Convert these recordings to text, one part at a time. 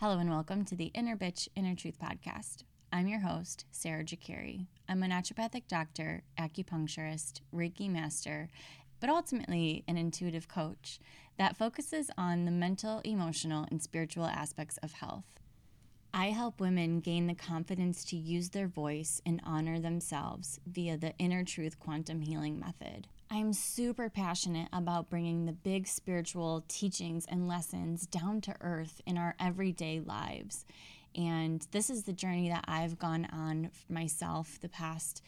Hello and welcome to the Inner Bitch, Inner Truth podcast. I'm your host, Sarah Jakiri. I'm a naturopathic doctor, acupuncturist, Reiki master, but ultimately an intuitive coach that focuses on the mental, emotional, and spiritual aspects of health. I help women gain the confidence to use their voice and honor themselves via the Inner Truth Quantum Healing Method. I'm super passionate about bringing the big spiritual teachings and lessons down to earth in our everyday lives. And this is the journey that I've gone on myself the past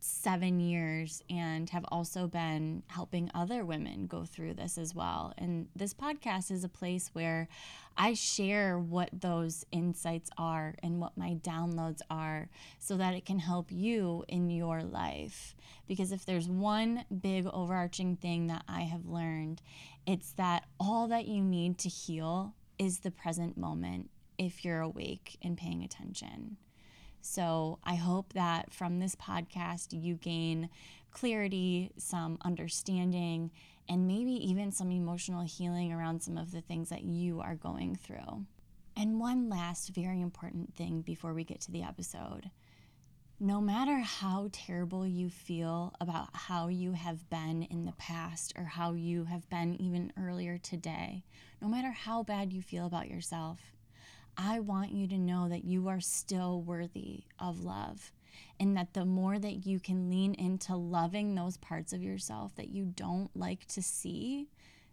seven years and have also been helping other women go through this as well. And this podcast is a place where I share what those insights are and what my downloads are so that it can help you in your life. Because if there's one big overarching thing that I have learned, it's that all that you need to heal is the present moment if you're awake and paying attention. So I hope that from this podcast, you gain clarity, some understanding, and maybe even some emotional healing around some of the things that you are going through. And one last very important thing before we get to the episode no matter how terrible you feel about how you have been in the past or how you have been even earlier today, no matter how bad you feel about yourself, I want you to know that you are still worthy of love. And that the more that you can lean into loving those parts of yourself that you don't like to see,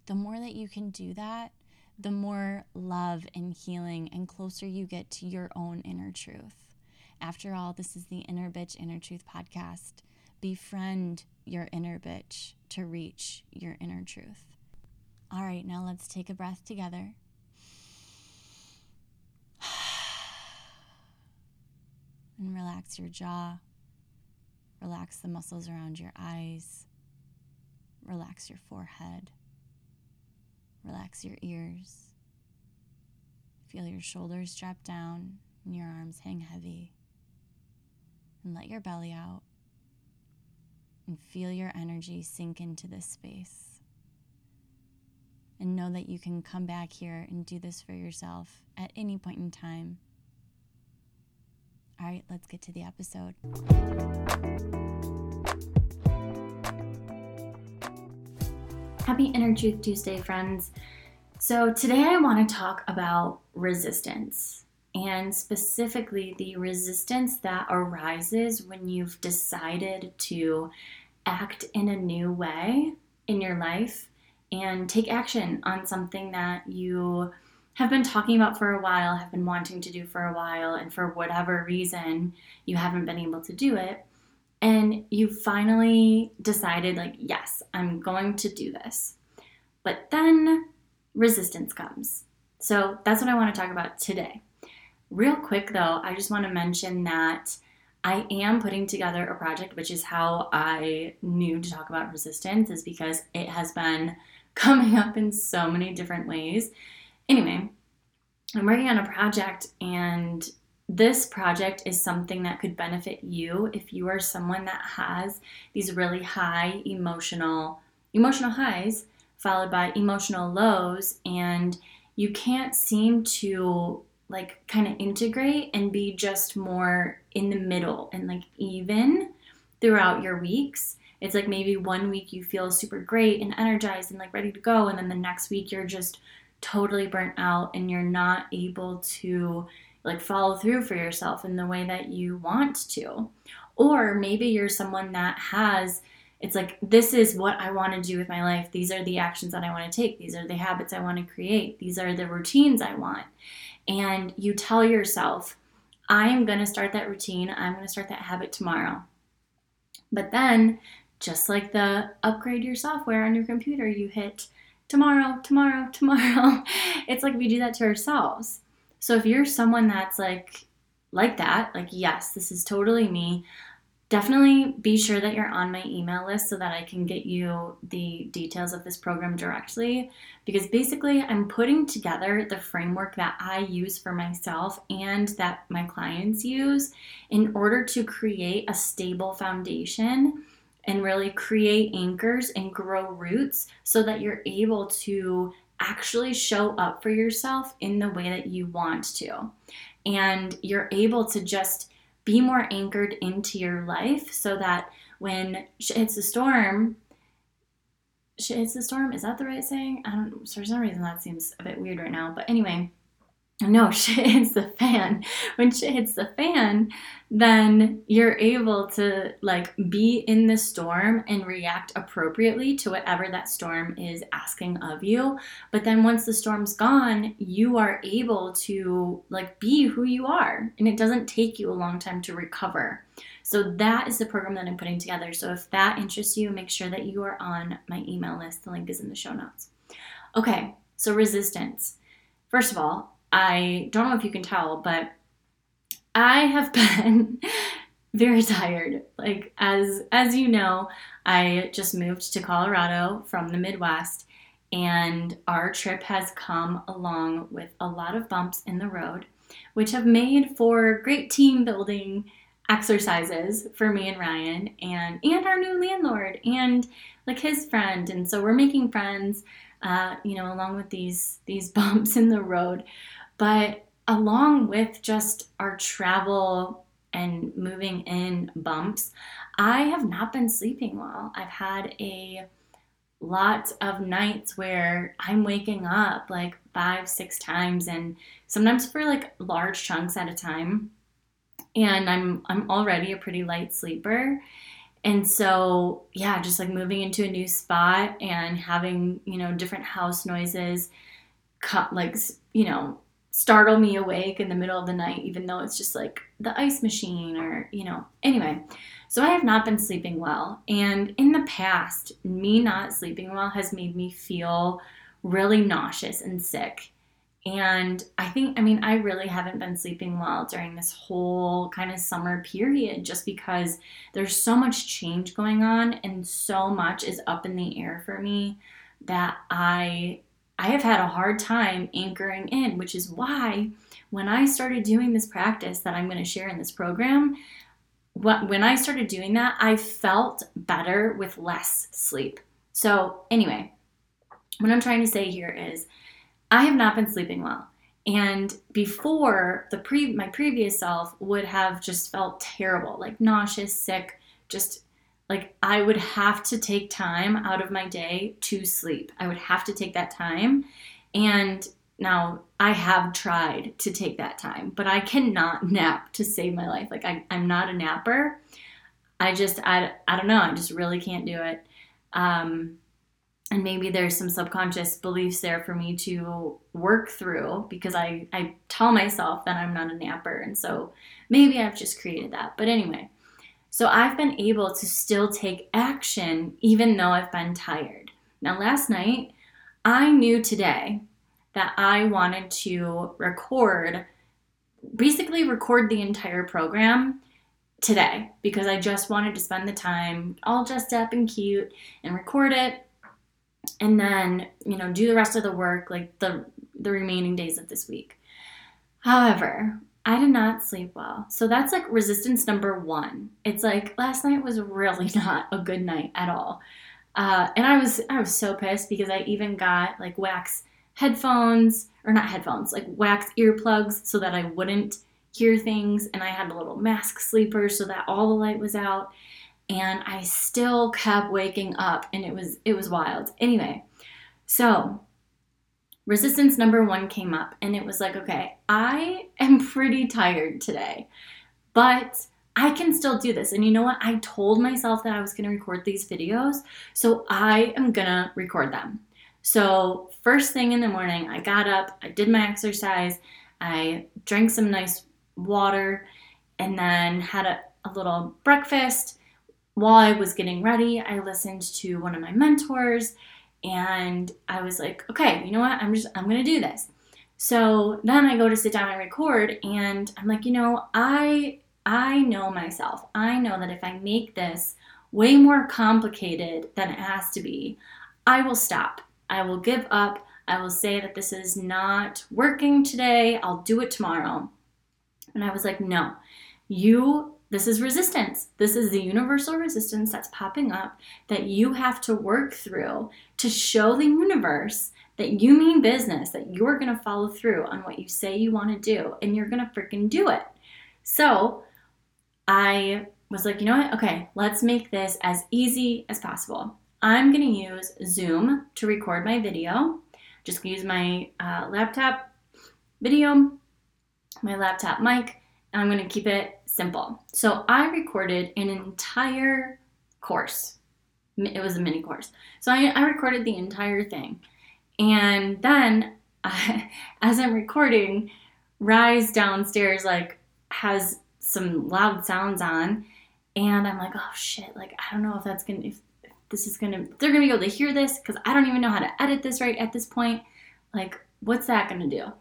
the more that you can do that, the more love and healing and closer you get to your own inner truth. After all, this is the Inner Bitch Inner Truth podcast. Befriend your inner bitch to reach your inner truth. All right, now let's take a breath together. And relax your jaw. Relax the muscles around your eyes. Relax your forehead. Relax your ears. Feel your shoulders drop down and your arms hang heavy. And let your belly out. And feel your energy sink into this space. And know that you can come back here and do this for yourself at any point in time all right, let's get to the episode. Happy Inner Truth Tuesday, friends. So, today I want to talk about resistance and specifically the resistance that arises when you've decided to act in a new way in your life and take action on something that you have been talking about for a while, have been wanting to do for a while, and for whatever reason you haven't been able to do it. And you finally decided, like, yes, I'm going to do this. But then resistance comes. So that's what I want to talk about today. Real quick though, I just want to mention that I am putting together a project, which is how I knew to talk about resistance, is because it has been coming up in so many different ways. Anyway, I'm working on a project, and this project is something that could benefit you if you are someone that has these really high emotional emotional highs followed by emotional lows and you can't seem to like kind of integrate and be just more in the middle and like even throughout your weeks. It's like maybe one week you feel super great and energized and like ready to go and then the next week you're just totally burnt out and you're not able to like follow through for yourself in the way that you want to. Or maybe you're someone that has it's like this is what I want to do with my life. These are the actions that I want to take. These are the habits I want to create. These are the routines I want. And you tell yourself, I am going to start that routine. I'm going to start that habit tomorrow. But then, just like the upgrade your software on your computer, you hit tomorrow, tomorrow, tomorrow. it's like we do that to ourselves. So if you're someone that's like like that, like yes, this is totally me, definitely be sure that you're on my email list so that I can get you the details of this program directly because basically I'm putting together the framework that I use for myself and that my clients use in order to create a stable foundation and really create anchors and grow roots so that you're able to actually show up for yourself in the way that you want to. And you're able to just be more anchored into your life so that when shit hits the storm, shit hits the storm. Is that the right saying? I don't. For some reason, that seems a bit weird right now. But anyway, no, shit hits the fan. When shit hits the fan, then you're able to like be in the storm and react appropriately to whatever that storm is asking of you. But then once the storm's gone, you are able to like be who you are. And it doesn't take you a long time to recover. So that is the program that I'm putting together. So if that interests you, make sure that you are on my email list. The link is in the show notes. Okay, so resistance. First of all, I don't know if you can tell, but I have been very tired. Like as as you know, I just moved to Colorado from the Midwest and our trip has come along with a lot of bumps in the road, which have made for great team building exercises for me and Ryan and and our new landlord and like his friend and so we're making friends uh, you know along with these these bumps in the road but along with just our travel and moving in bumps, I have not been sleeping well. I've had a lot of nights where I'm waking up like five, six times and sometimes for like large chunks at a time. And I'm I'm already a pretty light sleeper. And so, yeah, just like moving into a new spot and having, you know, different house noises cut like, you know, startle me awake in the middle of the night, even though it's just like the ice machine or, you know. Anyway, so I have not been sleeping well. And in the past, me not sleeping well has made me feel really nauseous and sick. And I think, I mean, I really haven't been sleeping well during this whole kind of summer period just because there's so much change going on and so much is up in the air for me that I I have had a hard time anchoring in, which is why when I started doing this practice that I'm going to share in this program, when I started doing that, I felt better with less sleep. So, anyway, what I'm trying to say here is I have not been sleeping well. And before the pre my previous self would have just felt terrible, like nauseous, sick, just like I would have to take time out of my day to sleep. I would have to take that time. And now I have tried to take that time, but I cannot nap to save my life. Like I, I'm not a napper. I just I, I don't know. I just really can't do it. Um, and maybe there's some subconscious beliefs there for me to work through because I, I tell myself that I'm not a napper. And so maybe I've just created that. But anyway, so I've been able to still take action even though I've been tired. Now, last night, I knew today that I wanted to record, basically, record the entire program today because I just wanted to spend the time all dressed up and cute and record it and then, you know, do the rest of the work like the the remaining days of this week. However, I did not sleep well. So that's like resistance number one. It's like last night was really not a good night at all. Uh, and I was I was so pissed because I even got like wax headphones or not headphones, like wax earplugs so that I wouldn't hear things. And I had a little mask sleeper so that all the light was out. And I still kept waking up and it was it was wild. Anyway, so resistance number one came up and it was like, okay, I am pretty tired today, but I can still do this. And you know what? I told myself that I was going to record these videos, so I am going to record them. So, first thing in the morning, I got up, I did my exercise, I drank some nice water, and then had a, a little breakfast. While I was getting ready, I listened to one of my mentors and I was like, okay, you know what? I'm just, I'm going to do this. So then I go to sit down and record and I'm like, you know, I, I know myself. I know that if I make this way more complicated than it has to be, I will stop. I will give up. I will say that this is not working today. I'll do it tomorrow. And I was like, no, you this is resistance. This is the universal resistance that's popping up that you have to work through to show the universe that you mean business, that you're to follow through on what you say you want to do, and you're to freaking do it. So I was like, you know what? Okay, let's make this as easy as possible. I'm to use Zoom to record my video. Just use my uh, laptop video, my laptop mic, and I'm to keep it simple. So I recorded an entire course. It was a mini course. So I, I recorded the entire thing. And then I, as I'm recording, Ryan's downstairs like has some loud sounds on and I'm like, oh shit, like I don't know if that's gonna if, this is gonna they're gonna be able to hear this because I don't even know how to edit this right at this point. Like, what's that gonna do?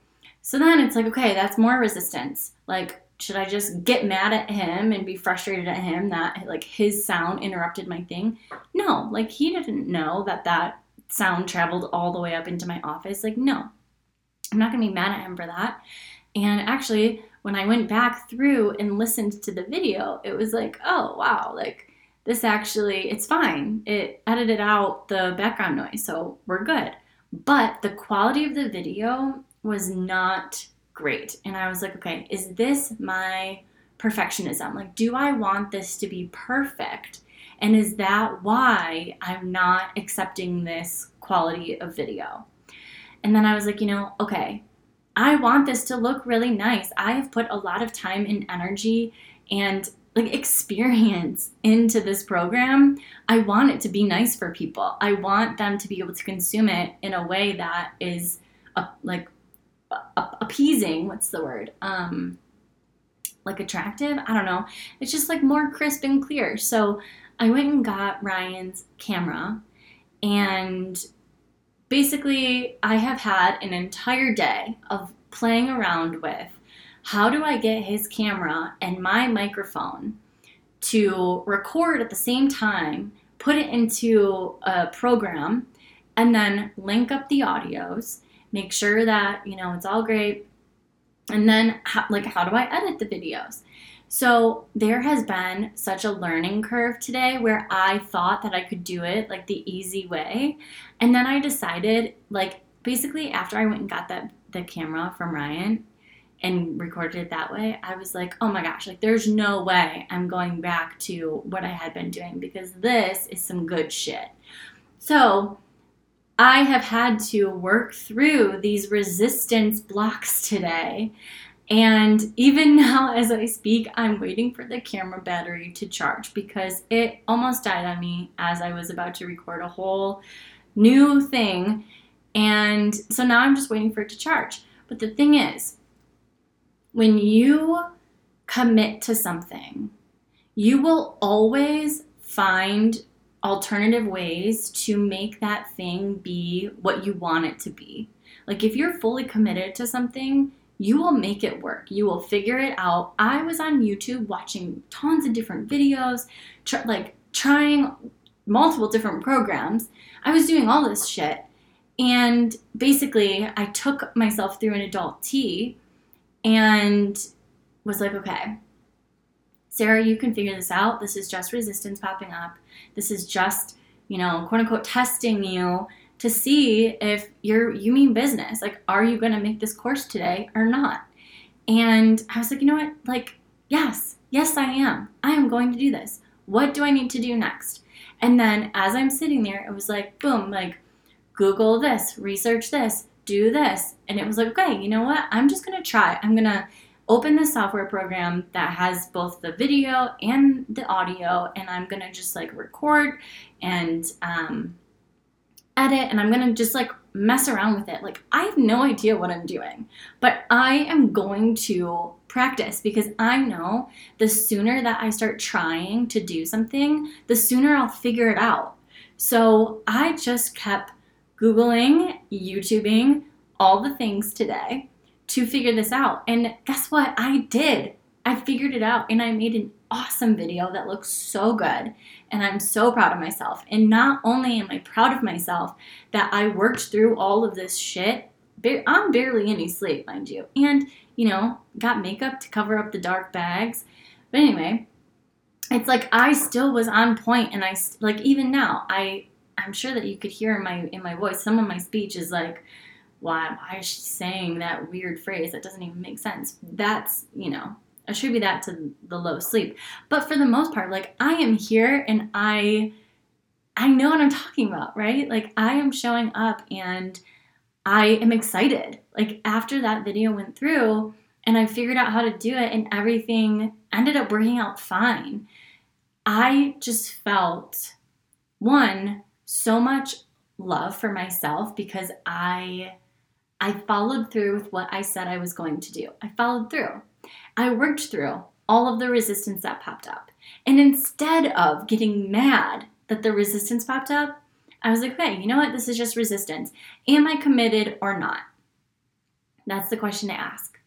So then it's like, okay, that's more resistance. Like, should I just get mad at him and be frustrated at him that like his sound interrupted my thing? No, like he didn't know that that sound traveled all the way up into my office. Like, no, I'm not gonna be mad at him for that. And actually, when I went back through and listened to the video, it was like, oh, wow, like this actually, it's fine. It edited out the background noise, so we're good. But the quality of the video was not great. And I was like, okay, is this my perfectionism? Like, do I want this to be perfect? And is that why I'm not accepting this quality of video? And then I was like, you know, okay, I want this to look really nice. I have put a lot of time and energy and like experience into this program. I want it to be nice for people. I want them to be able to consume it in a way that is uh, like appeasing. What's the word? Um, like attractive. I don't know. It's just like more crisp and clear. So I went and got Ryan's camera and basically, I have had an entire day of playing around with how do I get his camera and my microphone to record at the same time, put it into a program, and then link up the audios, make sure that, you know, it's all great. And then, how, like, how do I edit the videos? So there has been such a learning curve today where I thought that I could do it like the easy way. And then I decided, like, basically after I went and got that the camera from Ryan and recorded it that way, I was like, oh my gosh, like there's no way I'm going back to what I had been doing because this is some good shit. So I have had to work through these resistance blocks today and even now, as I speak, I'm waiting for the camera battery to charge because it almost died on me as I was about to record a whole new thing. And so now I'm just waiting for it to charge. But the thing is, when you commit to something, you will always find alternative ways to make that thing be what you want it to be. Like if you're fully committed to something, you will make it work. You will figure it out. I was on YouTube watching tons of different videos, tr- like trying multiple different programs. I was doing all this shit. And basically, I took myself through an adult tea and was like, okay, Sarah, you can figure this out. This is just resistance popping up. This is just, you know, quote unquote, testing you to see if you're you mean business. Like, are you gonna make this course today or not? And I was like, you know what? Like, yes, yes, I am. I am going to do this. What do I need to do next? And then as I'm sitting there, it was like, boom, like, Google this, research this, do this. And it was like, okay, you know what? I'm just gonna try. I'm gonna open the software program that has both the video and the audio, and I'm gonna just like record and um, edit and I'm gonna just like mess around with it. Like, I have no idea what I'm doing, but I am going to practice because I know the sooner that I start trying to do something, the sooner I'll figure it out. So I just kept Googling, YouTubing, all the things today to figure this out. And guess what? I did. I figured it out and I made an awesome video that looks so good. And I'm so proud of myself. And not only am I proud of myself that I worked through all of this shit, I'm barely any sleep, mind you. And, you know, got makeup to cover up the dark bags. But anyway, it's like I still was on point and I, like, even now, I I'm sure that you could hear in my in my voice, some of my speech is like, why why is she saying that weird phrase that doesn't even make sense? That's, you know, attribute that to the low sleep. But for the most part, like I am here and I I know what I'm talking about, right? Like I am showing up and I am excited. Like after that video went through and I figured out how to do it and everything ended up working out fine. I just felt one so much love for myself because I I followed through with what I said I was going to do. I followed through. I worked through all of the resistance that popped up. And instead of getting mad that the resistance popped up, I was like, hey, you know what? This is just resistance. Am I committed or not? That's the question to ask.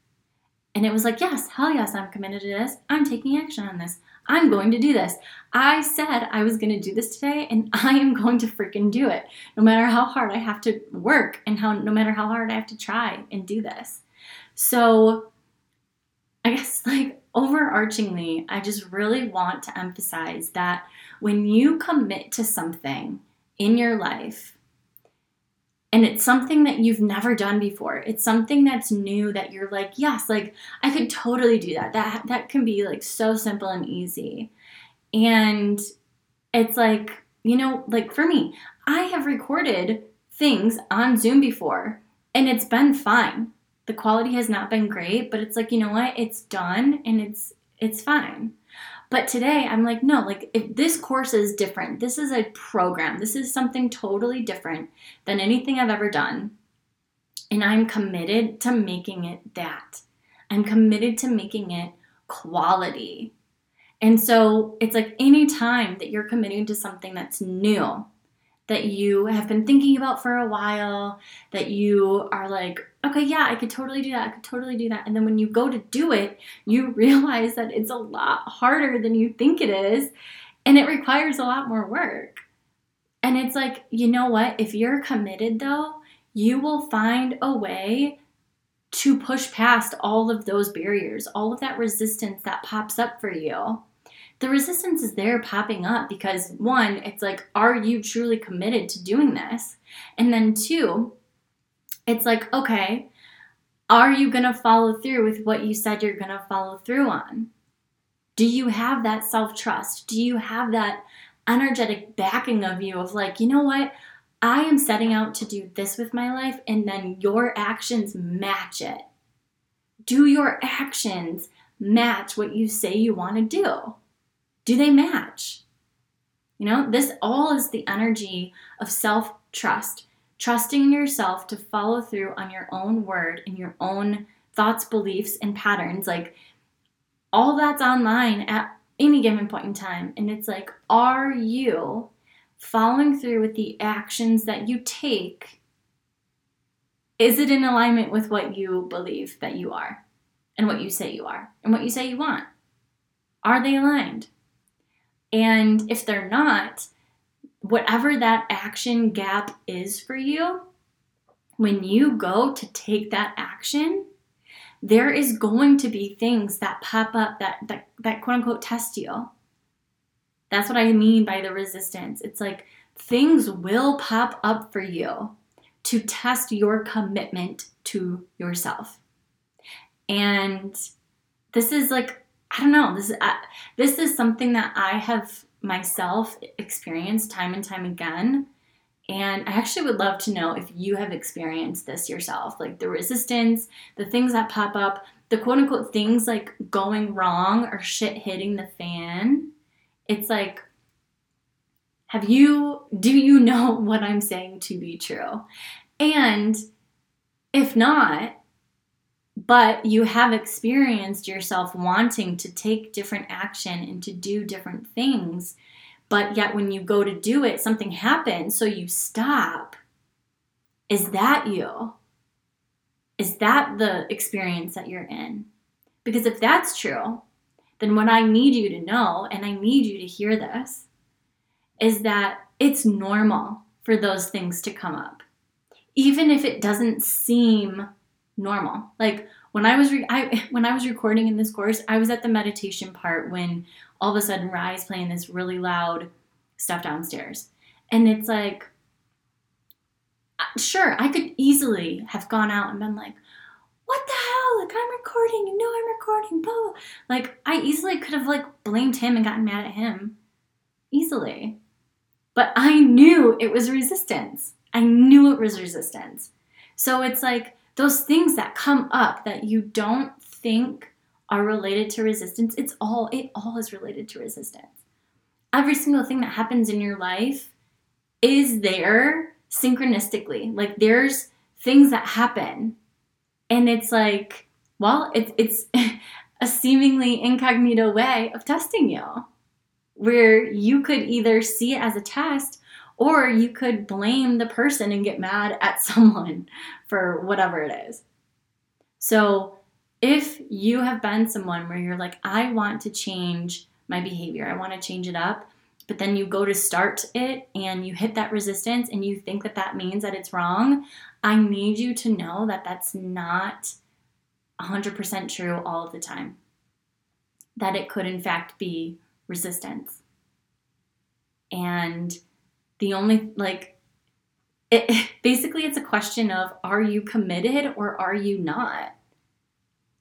And it was like, yes, hell yes, I'm committed to this. I'm taking action on this. I'm going to do this. I said I was going to do this today and I am going to freaking do it. No matter how hard I have to work and how no matter how hard I have to try and do this. So I guess like overarchingly, I just really want to emphasize that when you commit to something in your life, and it's something that you've never done before. It's something that's new that you're like yes like i could totally do that. That that can be like so simple and easy. And it's like you know like for me i have recorded things on zoom before and it's been fine. The quality has not been great but it's like you know what? It's done and it's it's fine but today I'm like, no, like if this course is different, this is a program, this is something totally different than anything I've ever done. And I'm committed to making it that. I'm committed to making it quality. And so it's like any time that you're committing to something that's new, that you have been thinking about for a while, that you are like, okay, yeah, I could totally do that. I could totally do that. And then when you go to do it, you realize that it's a lot harder than you think it is, and it requires a lot more work. And it's like, you know what? If you're committed though, you will find a way to push past all of those barriers, all of that resistance that pops up for you the resistance is there popping up because one, it's like, are you truly committed to doing this? And then two, it's like, okay, are you going to follow through with what you said you're going to follow through on? Do you have that self trust? Do you have that energetic backing of you of like, you know what? I am setting out to do this with my life, and then your actions match it. Do your actions match what you say you want to do? Do they match? You know, this all is the energy of self trust, trusting in yourself to follow through on your own word and your own thoughts, beliefs, and patterns. Like, all that's online at any given point in time. And it's like, are you following through with the actions that you take? Is it in alignment with what you believe that you are and what you say you are and what you say you want? Are they aligned? And if they're not, whatever that action gap is for you, when you go to take that action, there is going to be things that pop up that that, that quote unquote test you. That's what I mean by the resistance. It's like things will pop up for you to test your commitment to yourself. And this is like I don't know. This is uh, this is something that I have myself experienced time and time again. And I actually would love to know if you have experienced this yourself, like the resistance, the things that pop up, the quote unquote things like going wrong or shit hitting the fan. It's like, have you, do you know what I'm saying to be true? And if not, but you have experienced yourself wanting to take different action and to do different things but yet when you go to do it something happens so you stop. Is that you? Is that the experience that you're in? Because if that's true then what i need you to know and i need you to hear this is that it's normal for those things to come up. Even if it doesn't seem normal. Like when I was re- I when I was recording in this course, I was at the meditation part when all of a sudden Ryan's playing this really loud stuff downstairs. And it's like, sure, I could easily have gone out and been like, what the hell? Like, I'm recording. You know I'm recording. Blah. Like, I easily could have, like, blamed him and gotten mad at him. Easily. But I knew it was resistance. I knew it was resistance. So it's like those things that come up that you don't think are related to resistance, it's all, it all is related to resistance. Every single thing that happens in your life is there synchronistically. Like there's things that happen and it's like, well, it's it's a seemingly incognito way of testing you, where you could either see it as a test or you could blame the person and get mad at someone for whatever it is. So, if you have been someone where you're like, I want to change my behavior, I want to change it up, but then you go to start it and you hit that resistance and you think that that means that it's wrong, I need you to know that that's not 100% true all of the time. That it could, in fact, be resistance. And the only, like, it, basically, it's a question of are you committed or are you not?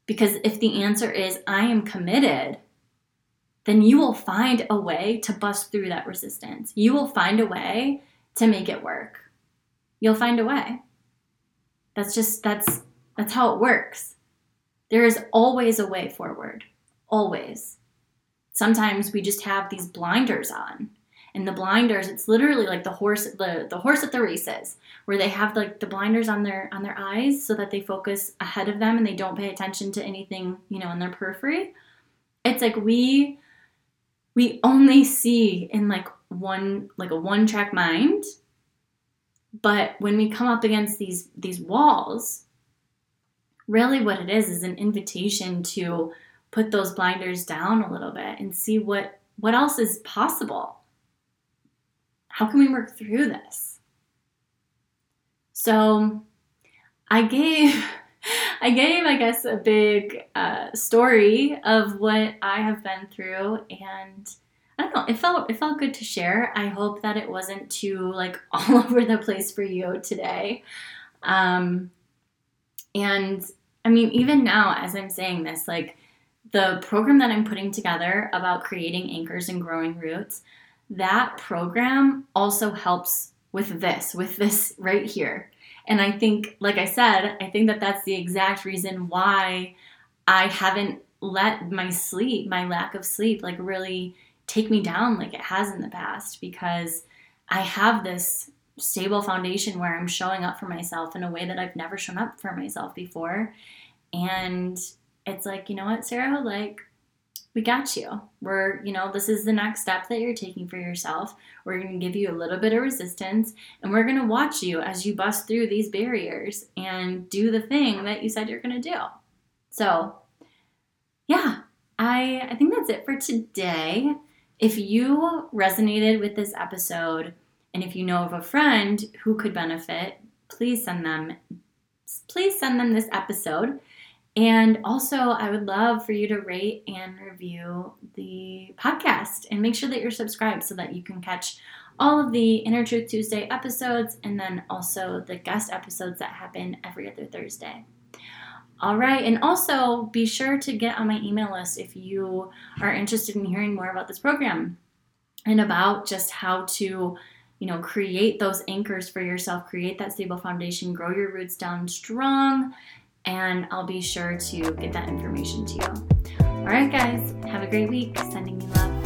Because if the answer is I am committed, then you will find a way to bust through that resistance. You will find a way to make it work. You'll find a way. That's just that's that's how it works. There is always a way forward. Always. Sometimes we just have these blinders on. And the blinders, it's literally like the horse the, the horse at the races, where they have like the blinders on their on their eyes so that they focus ahead of them and they don't pay attention to anything, you know, in their periphery. It's like we we only see in like one like a one track mind but when we come up against these these walls, really what it is is an invitation to put those blinders down a little bit and see what what else is possible. How can we work through this? So, I gave I gave, I guess, a big uh, story of what I have been through, and I don't know. It felt it felt good to share. I hope that it wasn't too like all over the place for you today. Um, and I mean, even now, as I'm saying this, like the program that I'm putting together about creating anchors and growing roots, that program also helps with this, with this right here. And I think, like I said, I think that that's the exact reason why I haven't let my sleep, my lack of sleep, like really take me down like it has in the past because I have this stable foundation where I'm showing up for myself in a way that I've never shown up for myself before. And it's like, you know what, Sarah, like, we got you. We're, you know, this is the next step that you're taking for yourself. We're going to give you a little bit of resistance and we're going to watch you as you bust through these barriers and do the thing that you said you're going to do. So, yeah, I I think that's it for today. If you resonated with this episode and if you know of a friend who could benefit, please send them please send them this episode. And also, I would love for you to rate and review the podcast and make sure that you're subscribed so that you can catch all of the Inner Truth Tuesday episodes and then also the guest episodes that happen every other Thursday. All right, and also be sure to get on my email list if you are interested in hearing more about this program and about just how to, you know, create those anchors for yourself, create that stable foundation, grow your roots down strong, and I'll be sure to get that information to you. All right, guys, have a great week. Sending you love.